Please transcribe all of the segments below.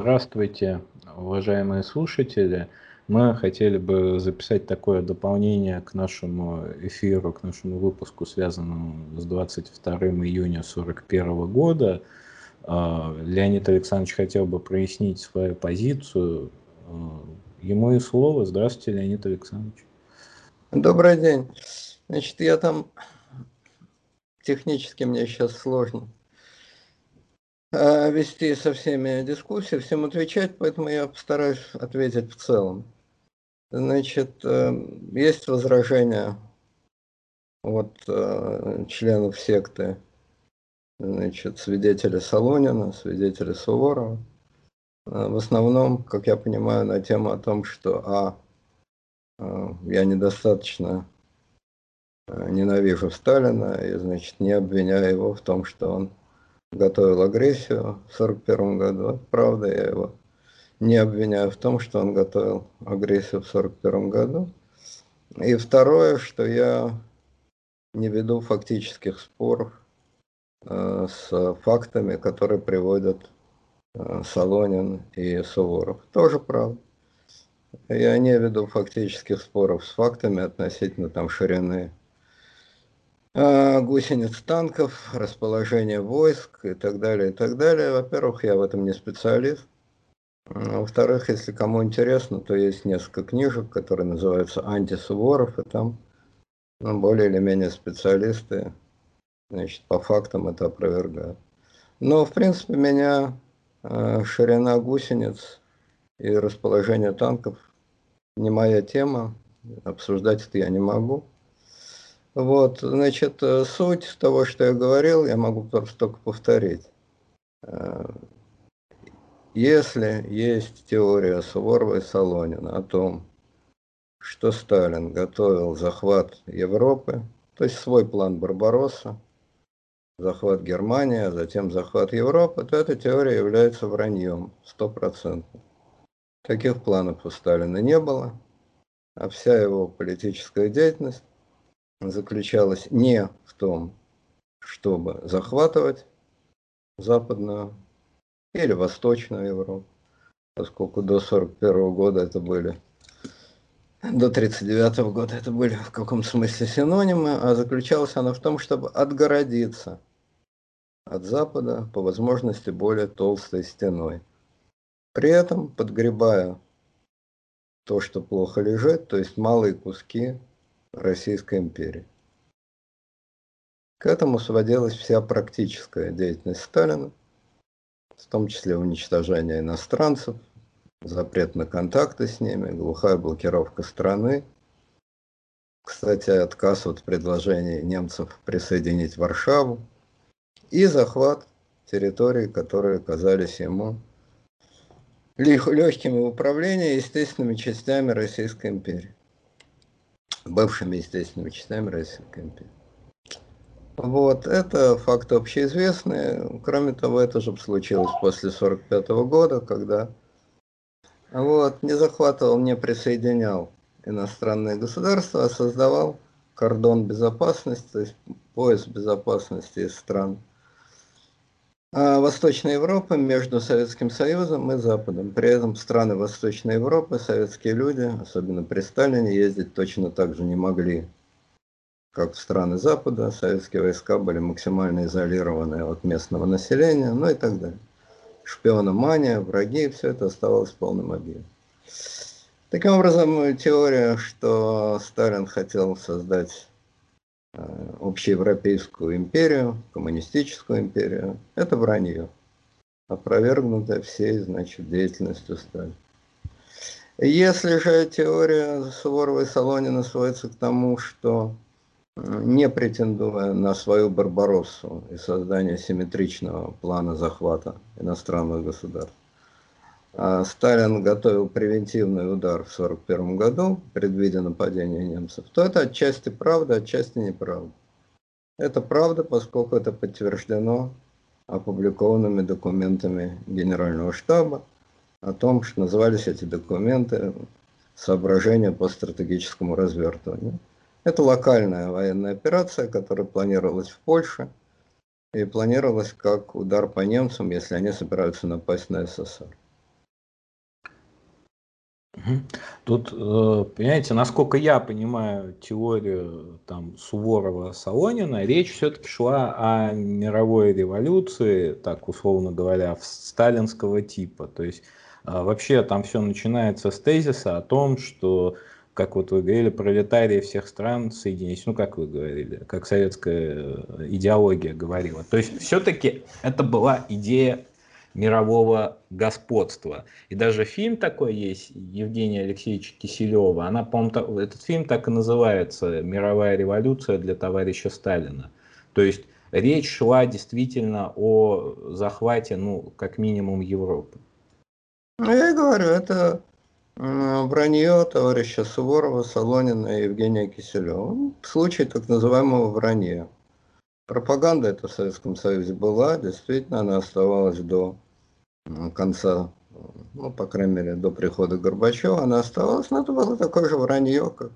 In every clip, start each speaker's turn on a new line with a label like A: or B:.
A: Здравствуйте, уважаемые слушатели. Мы хотели бы записать такое дополнение к нашему эфиру, к нашему выпуску, связанному с 22 июня 1941 года. А, Леонид Александрович хотел бы прояснить свою позицию. А, ему и слово. Здравствуйте, Леонид Александрович.
B: Добрый день. Значит, я там технически мне сейчас сложно вести со всеми дискуссии, всем отвечать, поэтому я постараюсь ответить в целом. Значит, э, есть возражения от э, членов секты, значит, свидетели Солонина, свидетели Суворова. В основном, как я понимаю, на тему о том, что а, я недостаточно ненавижу Сталина и, значит, не обвиняю его в том, что он готовил агрессию в 1941 году. Правда, я его не обвиняю в том, что он готовил агрессию в 1941 году. И второе, что я не веду фактических споров э, с фактами, которые приводят э, Солонин и Суворов. Тоже правда. Я не веду фактических споров с фактами относительно там ширины гусениц танков, расположение войск и так далее, и так далее. Во-первых, я в этом не специалист. Во-вторых, если кому интересно, то есть несколько книжек, которые называются «Антисуворов», и там ну, более или менее специалисты значит, по фактам это опровергают. Но, в принципе, меня э, ширина гусениц и расположение танков не моя тема, обсуждать это я не могу. Вот, значит, э, суть того, что я говорил, я могу просто только повторить. Э, если есть теория Суворова и Солонина о том, что Сталин готовил захват Европы, то есть свой план Барбаросса, захват Германии, а затем захват Европы, то эта теория является враньем, стопроцентно. Таких планов у Сталина не было, а вся его политическая деятельность заключалась не в том, чтобы захватывать западную или восточную Европу, поскольку до 1941 года это были, до 1939 года это были в каком смысле синонимы, а заключалась она в том, чтобы отгородиться от Запада по возможности более толстой стеной. При этом подгребая то, что плохо лежит, то есть малые куски Российской империи. К этому сводилась вся практическая деятельность Сталина, в том числе уничтожение иностранцев, запрет на контакты с ними, глухая блокировка страны. Кстати, отказ от предложений немцев присоединить Варшаву и захват территорий, которые казались ему легкими в управлении естественными частями Российской империи бывшими естественными частями империи. Вот, это факты общеизвестные. Кроме того, это же случилось после 1945 года, когда вот, не захватывал, не присоединял иностранные государства, а создавал кордон безопасности, то есть пояс безопасности из стран Восточной Европы между Советским Союзом и Западом. При этом страны Восточной Европы, советские люди, особенно при Сталине, ездить точно так же не могли, как в страны Запада. Советские войска были максимально изолированы от местного населения, ну и так далее. Шпиономания, враги, все это оставалось в полном объеме. Таким образом, теория, что Сталин хотел создать общеевропейскую империю, коммунистическую империю, это вранье, опровергнутое всей, значит, деятельностью Сталина. Если же теория Суворова и Солонина сводится к тому, что э, не претендуя на свою Барбароссу и создание симметричного плана захвата иностранных государств, Сталин готовил превентивный удар в 1941 году, предвидя нападение немцев, то это отчасти правда, отчасти неправда. Это правда, поскольку это подтверждено опубликованными документами Генерального штаба о том, что назывались эти документы «Соображения по стратегическому развертыванию». Это локальная военная операция, которая планировалась в Польше и планировалась как удар по немцам, если они собираются напасть на СССР.
A: Тут, э, понимаете, насколько я понимаю теорию там Суворова-Солонина, речь все-таки шла о мировой революции, так условно говоря, сталинского типа. То есть э, вообще там все начинается с тезиса о том, что как вот вы говорили, пролетарии всех стран соединились, ну как вы говорили, как советская э, идеология говорила. То есть все-таки это была идея мирового господства. И даже фильм такой есть Евгения Алексеевича Киселева. Она, по-моему, этот фильм так и называется «Мировая революция для товарища Сталина». То есть речь шла действительно о захвате, ну, как минимум, Европы.
B: Ну, я говорю, это вранье товарища Суворова, Солонина и Евгения Киселева. Ну, случай так называемого вранья. Пропаганда это в Советском Союзе была, действительно, она оставалась до конца, ну, по крайней мере, до прихода Горбачева, она оставалась, но это было такое же вранье, как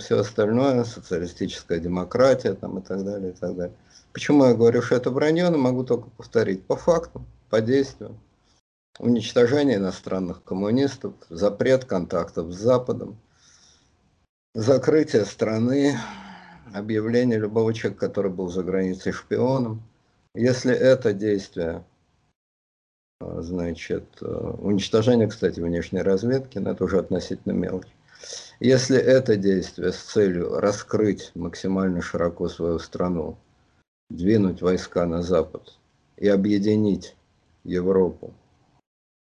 B: все остальное, социалистическая демократия там, и так далее, и так далее. Почему я говорю, что это вранье, но могу только повторить. По факту, по действию. Уничтожение иностранных коммунистов, запрет контактов с Западом, закрытие страны, объявление любого человека, который был за границей шпионом. Если это действие, а, значит, э, уничтожение, кстати, внешней разведки, но это уже относительно мелочь. Если это действие с целью раскрыть максимально широко свою страну, двинуть войска на Запад и объединить Европу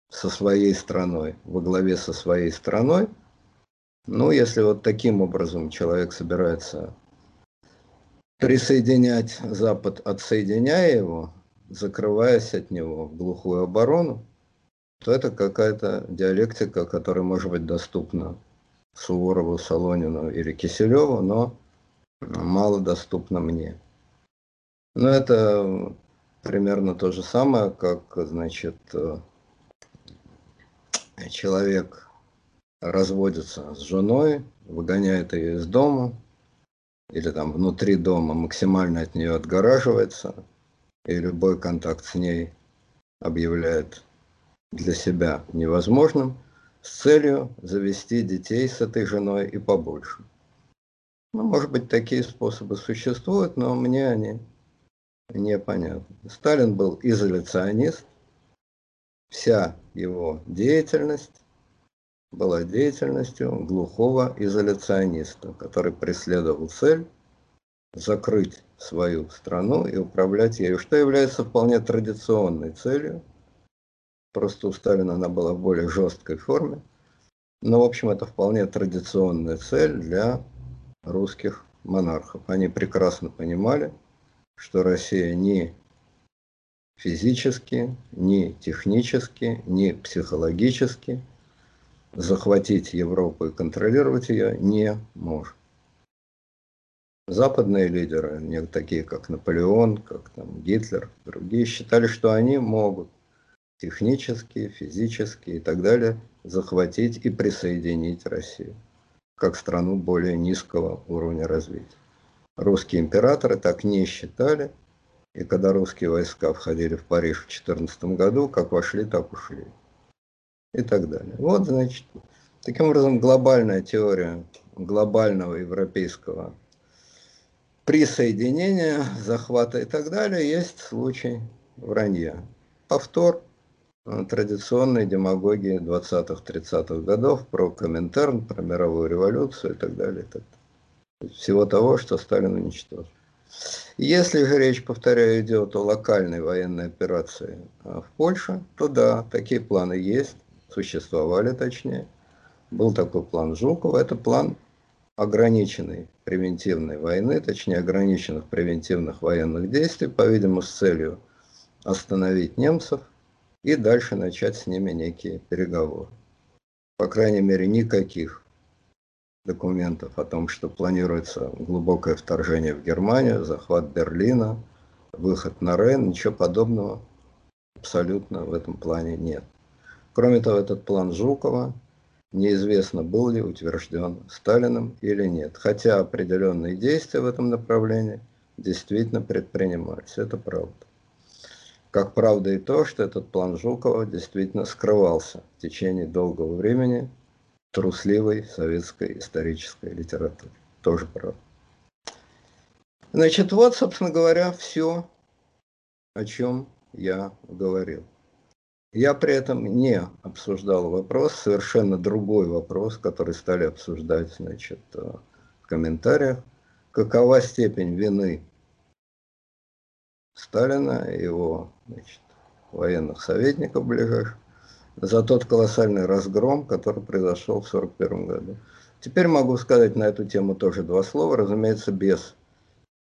B: со своей страной, во главе со своей страной, ну, если вот таким образом человек собирается присоединять Запад, отсоединяя его, закрываясь от него в глухую оборону, то это какая-то диалектика, которая может быть доступна Суворову, Солонину или Киселеву, но мало доступна мне. Но это примерно то же самое, как, значит, человек разводится с женой, выгоняет ее из дома, или там внутри дома максимально от нее отгораживается, и любой контакт с ней объявляет для себя невозможным, с целью завести детей с этой женой и побольше. Ну, может быть, такие способы существуют, но мне они непонятны. Сталин был изоляционист, вся его деятельность была деятельностью глухого изоляциониста, который преследовал цель закрыть свою страну и управлять ею, что является вполне традиционной целью. Просто у Сталина она была в более жесткой форме. Но, в общем, это вполне традиционная цель для русских монархов. Они прекрасно понимали, что Россия ни физически, ни технически, ни психологически захватить Европу и контролировать ее не может. Западные лидеры, такие как Наполеон, как там Гитлер, другие, считали, что они могут технически, физически и так далее захватить и присоединить Россию как страну более низкого уровня развития. Русские императоры так не считали, и когда русские войска входили в Париж в 2014 году, как вошли, так ушли. И так далее. Вот, значит, таким образом глобальная теория глобального европейского присоединения, захвата и так далее есть случай вранья. Повтор традиционной демагогии 20-30-х годов про Коминтерн, про мировую революцию и так далее. И так далее. Всего того, что Сталин уничтожил. Если же речь, повторяю, идет о локальной военной операции а, в Польше, то да, такие планы есть, существовали точнее. Был такой план Жукова, это план ограниченной превентивной войны, точнее ограниченных превентивных военных действий, по-видимому, с целью остановить немцев и дальше начать с ними некие переговоры. По крайней мере, никаких документов о том, что планируется глубокое вторжение в Германию, захват Берлина, выход на Рейн, ничего подобного абсолютно в этом плане нет. Кроме того, этот план Жукова неизвестно, был ли утвержден Сталиным или нет, хотя определенные действия в этом направлении действительно предпринимались, это правда. Как правда и то, что этот план Жукова действительно скрывался в течение долгого времени трусливой советской исторической литературе. Тоже правда. Значит, вот, собственно говоря, все, о чем я говорил. Я при этом не обсуждал вопрос, совершенно другой вопрос, который стали обсуждать значит, э, в комментариях. Какова степень вины Сталина и его значит, военных советников ближайших за тот колоссальный разгром, который произошел в 1941 году. Теперь могу сказать на эту тему тоже два слова, разумеется, без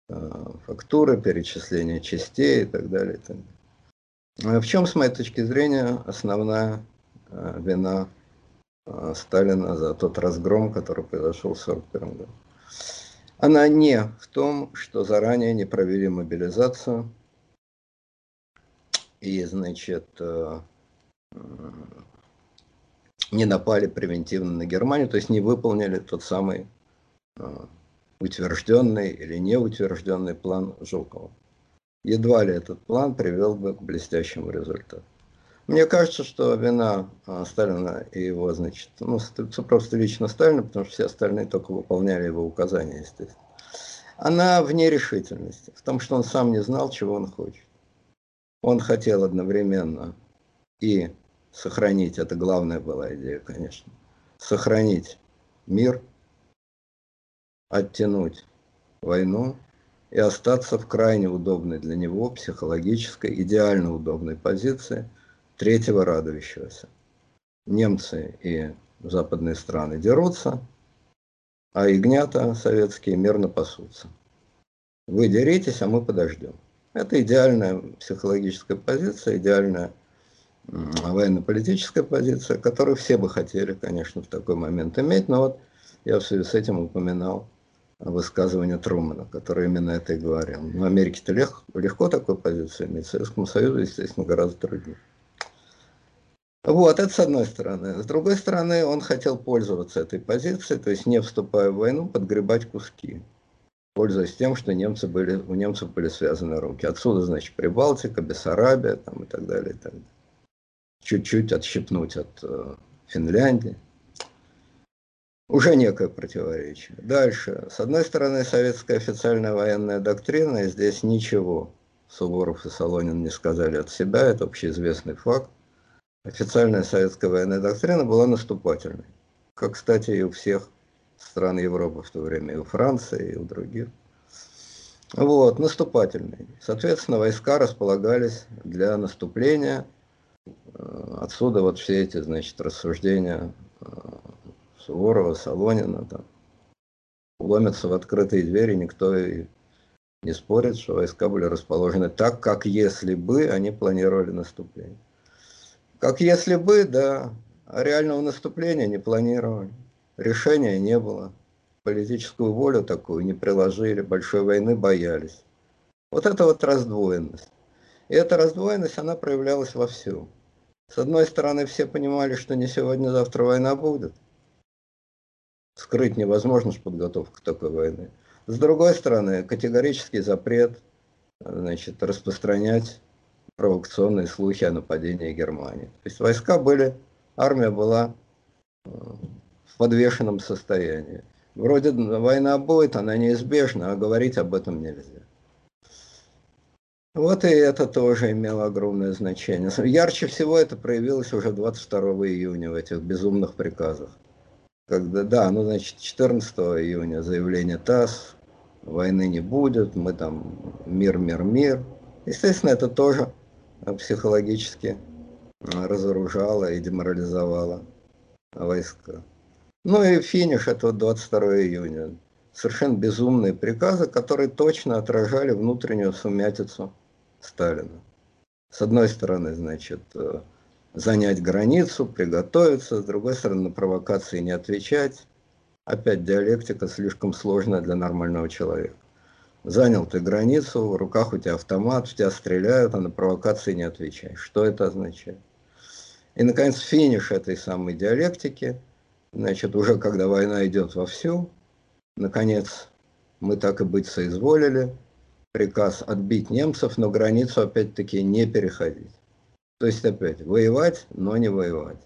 B: э, фактуры, перечисления частей и так далее. И так далее. А в чем, с моей точки зрения, основная э, вина э, Сталина за тот разгром, который произошел в 1941 году? Она не в том, что заранее не провели мобилизацию и, значит, э, не напали превентивно на Германию, то есть не выполнили тот самый утвержденный или неутвержденный план Жукова едва ли этот план привел бы к блестящему результату. Мне кажется, что вина а, Сталина и его, значит, ну, просто лично Сталина, потому что все остальные только выполняли его указания, естественно. Она в нерешительности, в том, что он сам не знал, чего он хочет. Он хотел одновременно и сохранить, это главная была идея, конечно, сохранить мир, оттянуть войну, и остаться в крайне удобной для него психологической, идеально удобной позиции третьего радующегося. Немцы и западные страны дерутся, а ягнята советские мирно пасутся. Вы деритесь, а мы подождем. Это идеальная психологическая позиция, идеальная военно-политическая позиция, которую все бы хотели, конечно, в такой момент иметь, но вот я в связи с этим упоминал высказывание Трумана, который именно это и говорил. В Америке-то лег, легко такую позицию иметь, Советскому Союзу, естественно, гораздо труднее. Вот, это с одной стороны. С другой стороны, он хотел пользоваться этой позицией, то есть не вступая в войну, подгребать куски, пользуясь тем, что немцы были, у немцев были связаны руки. Отсюда, значит, Прибалтика, Бессарабия там, и так далее. И так далее. Чуть-чуть отщипнуть от э, Финляндии уже некое противоречие. Дальше. С одной стороны, советская официальная военная доктрина, и здесь ничего Суворов и Солонин не сказали от себя, это общеизвестный факт. Официальная советская военная доктрина была наступательной, как, кстати, и у всех стран Европы в то время, и у Франции, и у других. Вот, наступательный. Соответственно, войска располагались для наступления. Отсюда вот все эти, значит, рассуждения Суворова, Солонина, там, ломятся в открытые двери, никто и не спорит, что войска были расположены так, как если бы они планировали наступление. Как если бы, да, а реального наступления не планировали. Решения не было. Политическую волю такую не приложили, большой войны боялись. Вот это вот раздвоенность. И эта раздвоенность, она проявлялась во всем. С одной стороны, все понимали, что не сегодня-завтра война будет скрыть невозможно ж подготовку такой войны. С другой стороны, категорический запрет значит, распространять провокационные слухи о нападении Германии. То есть войска были, армия была э, в подвешенном состоянии. Вроде война будет, она неизбежна, а говорить об этом нельзя. Вот и это тоже имело огромное значение. Ярче всего это проявилось уже 22 июня в этих безумных приказах когда, да, ну, значит, 14 июня заявление ТАСС, войны не будет, мы там мир, мир, мир. Естественно, это тоже психологически разоружало и деморализовало войска. Ну и финиш, это 22 июня. Совершенно безумные приказы, которые точно отражали внутреннюю сумятицу Сталина. С одной стороны, значит, э, занять границу, приготовиться, с другой стороны, на провокации не отвечать. Опять диалектика слишком сложная для нормального человека. Занял ты границу, в руках у тебя автомат, в тебя стреляют, а на провокации не отвечаешь. Что это означает? И, наконец, финиш этой самой диалектики, значит, уже когда война идет вовсю, наконец, мы так и быть соизволили, приказ отбить немцев, но границу опять-таки не переходить. То есть опять воевать, но не воевать.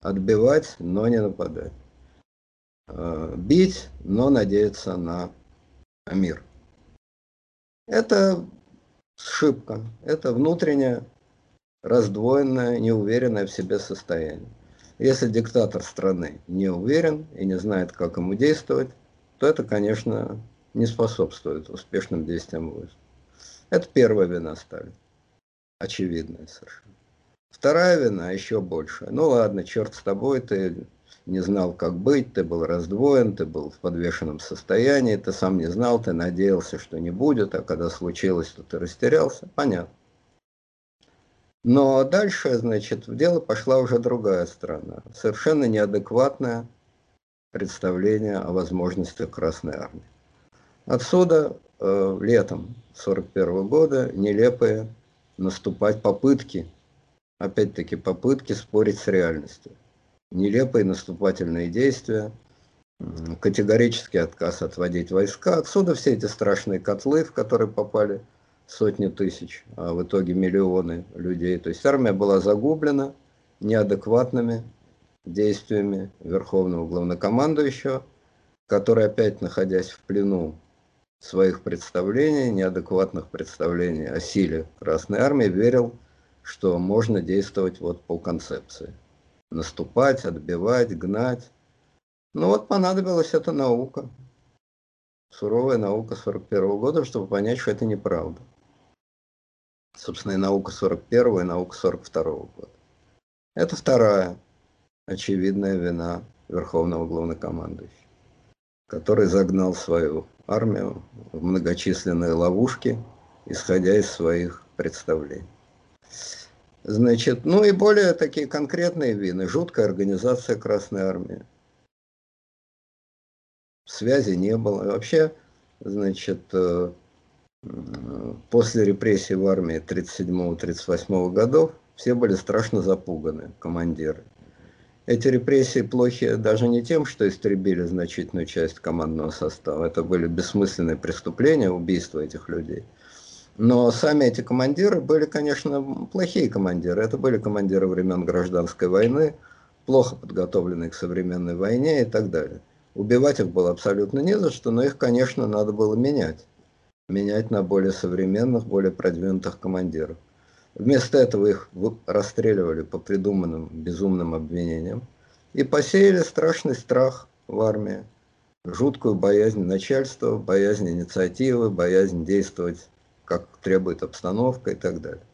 B: Отбивать, но не нападать. Э, бить, но надеяться на мир. Это ошибка, это внутреннее раздвоенное, неуверенное в себе состояние. Если диктатор страны не уверен и не знает, как ему действовать, то это, конечно, не способствует успешным действиям войск. Это первая вина Сталина. Очевидная совершенно. Вторая вина еще больше. Ну ладно, черт с тобой, ты не знал, как быть, ты был раздвоен, ты был в подвешенном состоянии, ты сам не знал, ты надеялся, что не будет, а когда случилось, то ты растерялся. Понятно. Но дальше, значит, в дело пошла уже другая сторона. Совершенно неадекватное представление о возможностях Красной Армии. Отсюда э, летом 1941 года нелепые наступать попытки, опять-таки попытки спорить с реальностью. Нелепые наступательные действия, категорический отказ отводить войска. Отсюда все эти страшные котлы, в которые попали сотни тысяч, а в итоге миллионы людей. То есть армия была загублена неадекватными действиями верховного главнокомандующего, который опять находясь в плену своих представлений, неадекватных представлений о силе Красной Армии, верил, что можно действовать вот по концепции. Наступать, отбивать, гнать. Ну вот понадобилась эта наука, суровая наука 41 года, чтобы понять, что это неправда собственно, и наука 41 и наука 42 года. Это вторая очевидная вина Верховного Главнокомандующего, который загнал свою армию в многочисленные ловушки, исходя из своих представлений. Значит, ну и более такие конкретные вины. Жуткая организация Красной Армии. Связи не было. Вообще, значит, э, после репрессий в армии 37-38 годов все были страшно запуганы, командиры. Эти репрессии плохи даже не тем, что истребили значительную часть командного состава. Это были бессмысленные преступления, убийства этих людей. Но сами эти командиры были, конечно, плохие командиры. Это были командиры времен гражданской войны, плохо подготовленные к современной войне и так далее. Убивать их было абсолютно не за что, но их, конечно, надо было менять менять на более современных, более продвинутых командиров. Вместо этого их расстреливали по придуманным безумным обвинениям и посеяли страшный страх в армии, жуткую боязнь начальства, боязнь инициативы, боязнь действовать, как требует обстановка и так далее.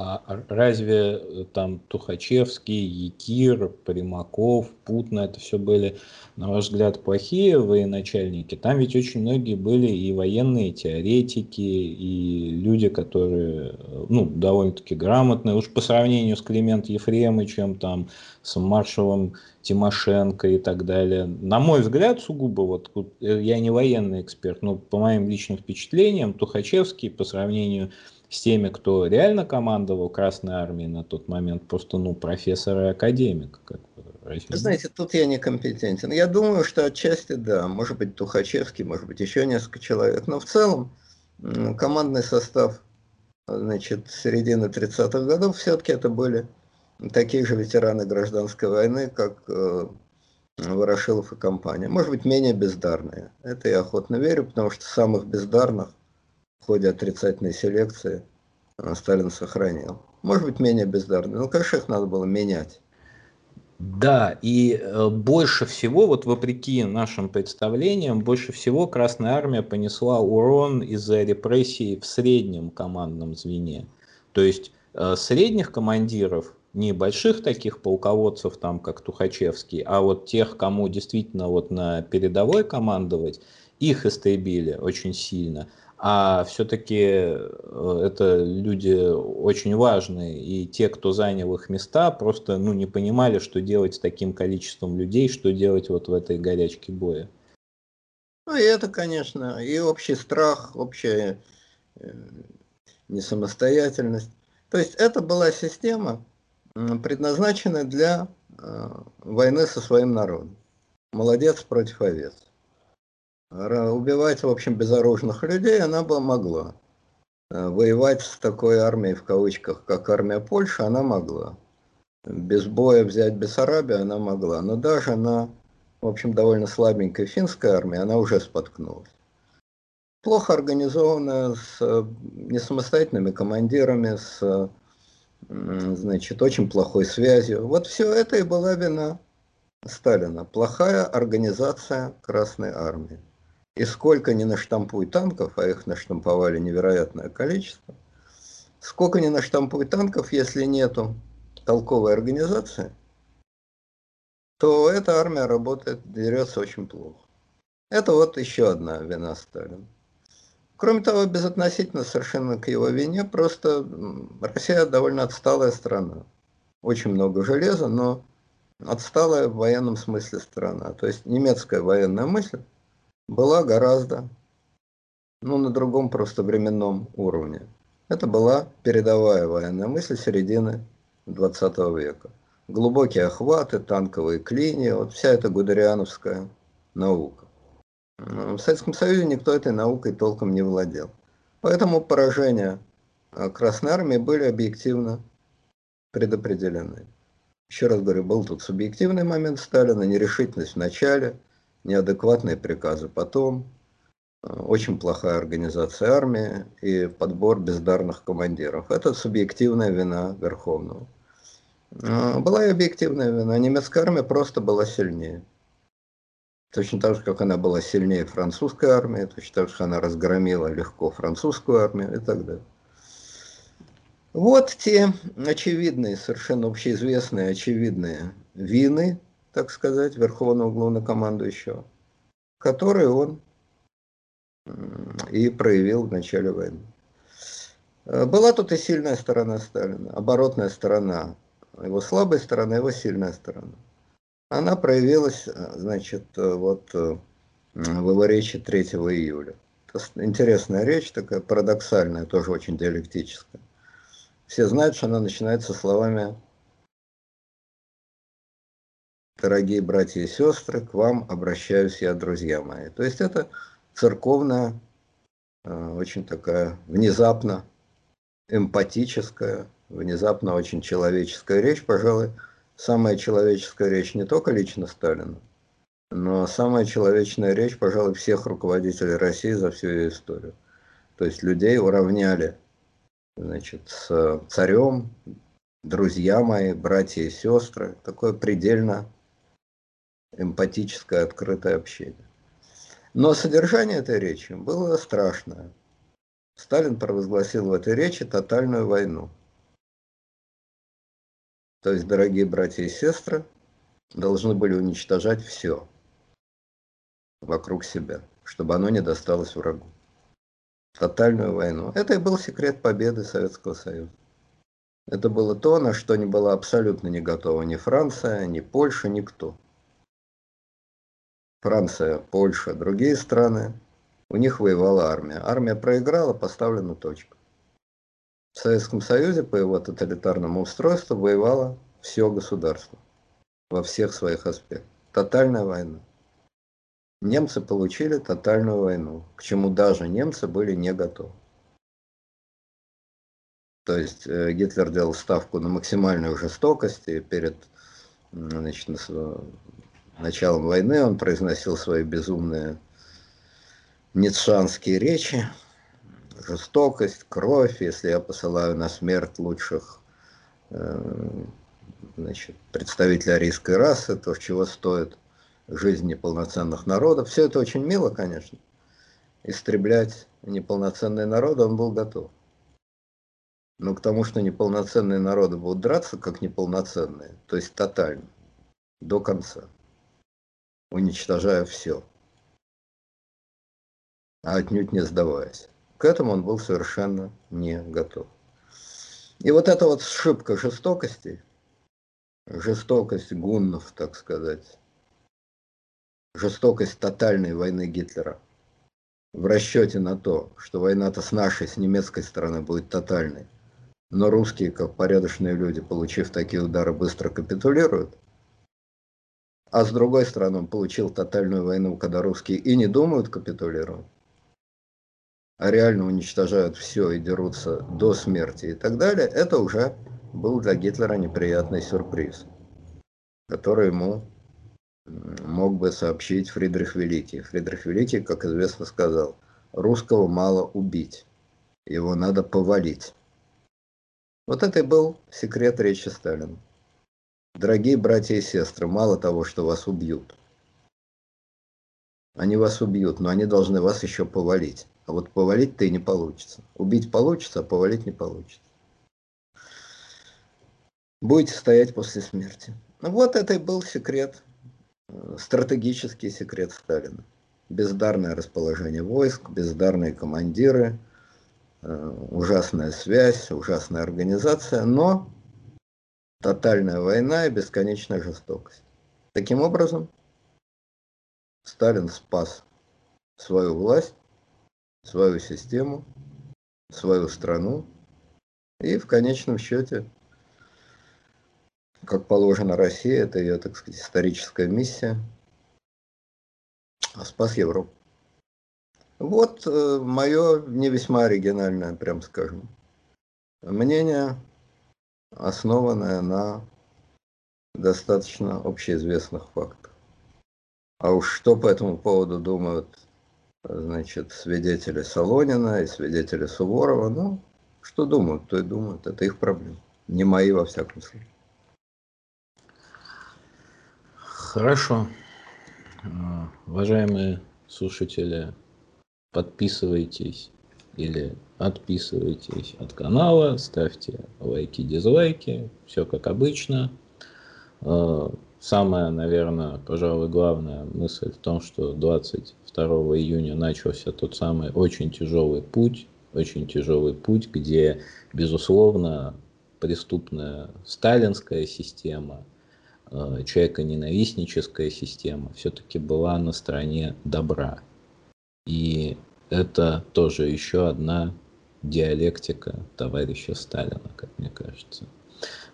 A: А разве э, там Тухачевский, Якир, Примаков, Путна, это все были, на ваш взгляд, плохие военачальники? Там ведь очень многие были и военные теоретики, и люди, которые, э, ну, довольно-таки грамотные, уж по сравнению с Климент Ефремовичем, там, с маршалом Тимошенко и так далее. На мой взгляд, сугубо, вот э, я не военный эксперт, но по моим личным впечатлениям, Тухачевский по сравнению с с теми, кто реально командовал Красной Армией на тот момент, просто, ну, профессор и академик. Как
B: знаете, тут я некомпетентен. Я думаю, что отчасти да, может быть Тухачевский, может быть еще несколько человек, но в целом командный состав значит, середины 30-х годов все-таки это были такие же ветераны гражданской войны, как э, Ворошилов и компания. Может быть, менее бездарные. Это я охотно верю, потому что самых бездарных в ходе отрицательной селекции э, Сталин сохранил. Может быть, менее бездарные. Но, конечно, их надо было менять.
A: Да, и э, больше всего, вот вопреки нашим представлениям, больше всего Красная Армия понесла урон из-за репрессий в среднем командном звене. То есть э, средних командиров, не больших таких полководцев, там, как Тухачевский, а вот тех, кому действительно вот на передовой командовать, их истребили очень сильно а все-таки э, это люди очень важные, и те, кто занял их места, просто ну, не понимали, что делать с таким количеством людей, что делать вот в этой горячке боя.
B: Ну и это, конечно, и общий страх, общая э, несамостоятельность. То есть это была система, предназначенная для э, войны со своим народом. Молодец против овец. Убивать, в общем, безоружных людей она бы могла. Э, воевать с такой армией, в кавычках, как армия Польши, она могла. Без боя взять Бессарабию она могла. Но даже на, в общем, довольно слабенькой финской армии она уже споткнулась. Плохо организованная, с не самостоятельными командирами, с значит, очень плохой связью. Вот все это и была вина Сталина. Плохая организация Красной Армии. И сколько ни наштампуй танков, а их наштамповали невероятное количество, сколько ни наштампуй танков, если нету толковой организации, то эта армия работает, дерется очень плохо. Это вот еще одна вина Сталина. Кроме того, безотносительно совершенно к его вине, просто Россия довольно отсталая страна. Очень много железа, но отсталая в военном смысле страна. То есть немецкая военная мысль была гораздо, ну, на другом просто временном уровне. Это была передовая военная мысль середины 20 века. Глубокие охваты, танковые клинии, вот вся эта гудериановская наука. В Советском Союзе никто этой наукой толком не владел. Поэтому поражения а, Красной Армии были объективно предопределены. Еще раз говорю, был тут субъективный момент Сталина, нерешительность в начале – неадекватные приказы потом, э, очень плохая организация армии и подбор бездарных командиров. Это субъективная вина Верховного. Э, была и объективная вина. Немецкая армия просто была сильнее. Точно так же, как она была сильнее французской армии, точно так же, как она разгромила легко французскую армию и так далее. Вот те очевидные, совершенно общеизвестные очевидные вины, так сказать, верховного главнокомандующего, который он и проявил в начале войны. Э, была тут и сильная сторона Сталина, оборотная сторона, его слабая сторона, его сильная сторона. Она проявилась, э, значит, э, вот в его речи 3 июля. Интересная речь, такая парадоксальная, тоже очень диалектическая. Все знают, что она начинается словами дорогие братья и сестры, к вам обращаюсь я, друзья мои. То есть это церковная, э, очень такая внезапно эмпатическая, внезапно очень человеческая речь, пожалуй, самая человеческая речь не только лично Сталина, но самая человечная речь, пожалуй, всех руководителей России за всю ее историю. То есть людей уравняли значит, с царем, друзья мои, братья и сестры, такое предельно эмпатическое открытое общение. Но содержание этой речи было страшное. Сталин провозгласил в этой речи тотальную войну. То есть, дорогие братья и сестры, должны были уничтожать все вокруг себя, чтобы оно не досталось врагу. Тотальную войну. Это и был секрет победы Советского Союза. Это было то, на что не была абсолютно не готова ни Франция, ни Польша, никто. Франция, Польша, другие страны, у них воевала армия. Армия проиграла, поставлена точка. В Советском Союзе по его тоталитарному устройству воевало все государство во всех своих аспектах. Тотальная война. Немцы получили тотальную войну, к чему даже немцы были не готовы. То есть э, Гитлер делал ставку на максимальную жестокость и перед значит, началом войны он произносил свои безумные ницшанские речи. Жестокость, кровь, если я посылаю на смерть лучших э, значит, представителей арийской расы, то чего стоит жизнь неполноценных народов. Все это очень мило, конечно. Истреблять неполноценные народы он был готов. Но к тому, что неполноценные народы будут драться как неполноценные, то есть тотально, до конца уничтожая все, а отнюдь не сдаваясь. К этому он был совершенно не готов. И вот эта вот ошибка жестокости, жестокость гуннов, так сказать, жестокость тотальной войны Гитлера в расчете на то, что война-то с нашей, с немецкой стороны будет тотальной, но русские, как порядочные люди, получив такие удары, быстро капитулируют – А с другой стороны, он получил тотальную войну, когда русские и не думают капитулировать, а реально уничтожают все и дерутся до смерти и так далее, это уже был для Гитлера неприятный сюрприз, который ему мог бы сообщить Фридрих Великий. Фридрих Великий, как известно, сказал, русского мало убить, его надо повалить. Вот это и был секрет речи Сталина. Дорогие братья и сестры, мало того, что вас убьют. Они вас убьют, но они должны вас еще повалить. А вот повалить-то и не получится. Убить получится, а повалить не получится. Будете стоять после смерти. Вот это и был секрет, э, стратегический секрет Сталина. Бездарное расположение войск, бездарные командиры, э, ужасная связь, ужасная организация, но тотальная война и бесконечная жестокость. Таким образом, Сталин спас свою власть, свою систему, свою страну и в конечном счете, как положено России, это ее, так сказать, историческая миссия, спас Европу. Вот э, мое не весьма оригинальное, прям скажем, мнение основанная на достаточно общеизвестных фактах. А уж что по этому поводу думают значит, свидетели Солонина и свидетели Суворова, ну, что думают, то и думают, это их проблемы. Не мои, во всяком случае.
A: Хорошо. Уважаемые слушатели, подписывайтесь или отписывайтесь от канала, ставьте лайки, дизлайки, все как обычно. Э, самая, наверное, пожалуй, главная мысль в том, что 22 июня начался тот самый очень тяжелый путь, очень тяжелый путь, где, безусловно, преступная сталинская система, э, человеконенавистническая система все-таки была на стороне добра. И это тоже еще одна диалектика товарища Сталина, как мне кажется.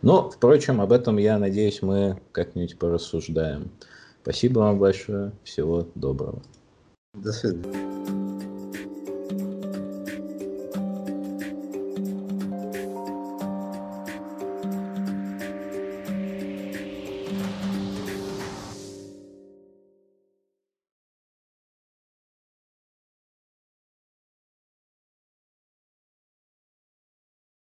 A: Но, впрочем, об этом, я надеюсь, мы как-нибудь порассуждаем. Спасибо вам большое. Всего доброго.
B: До свидания.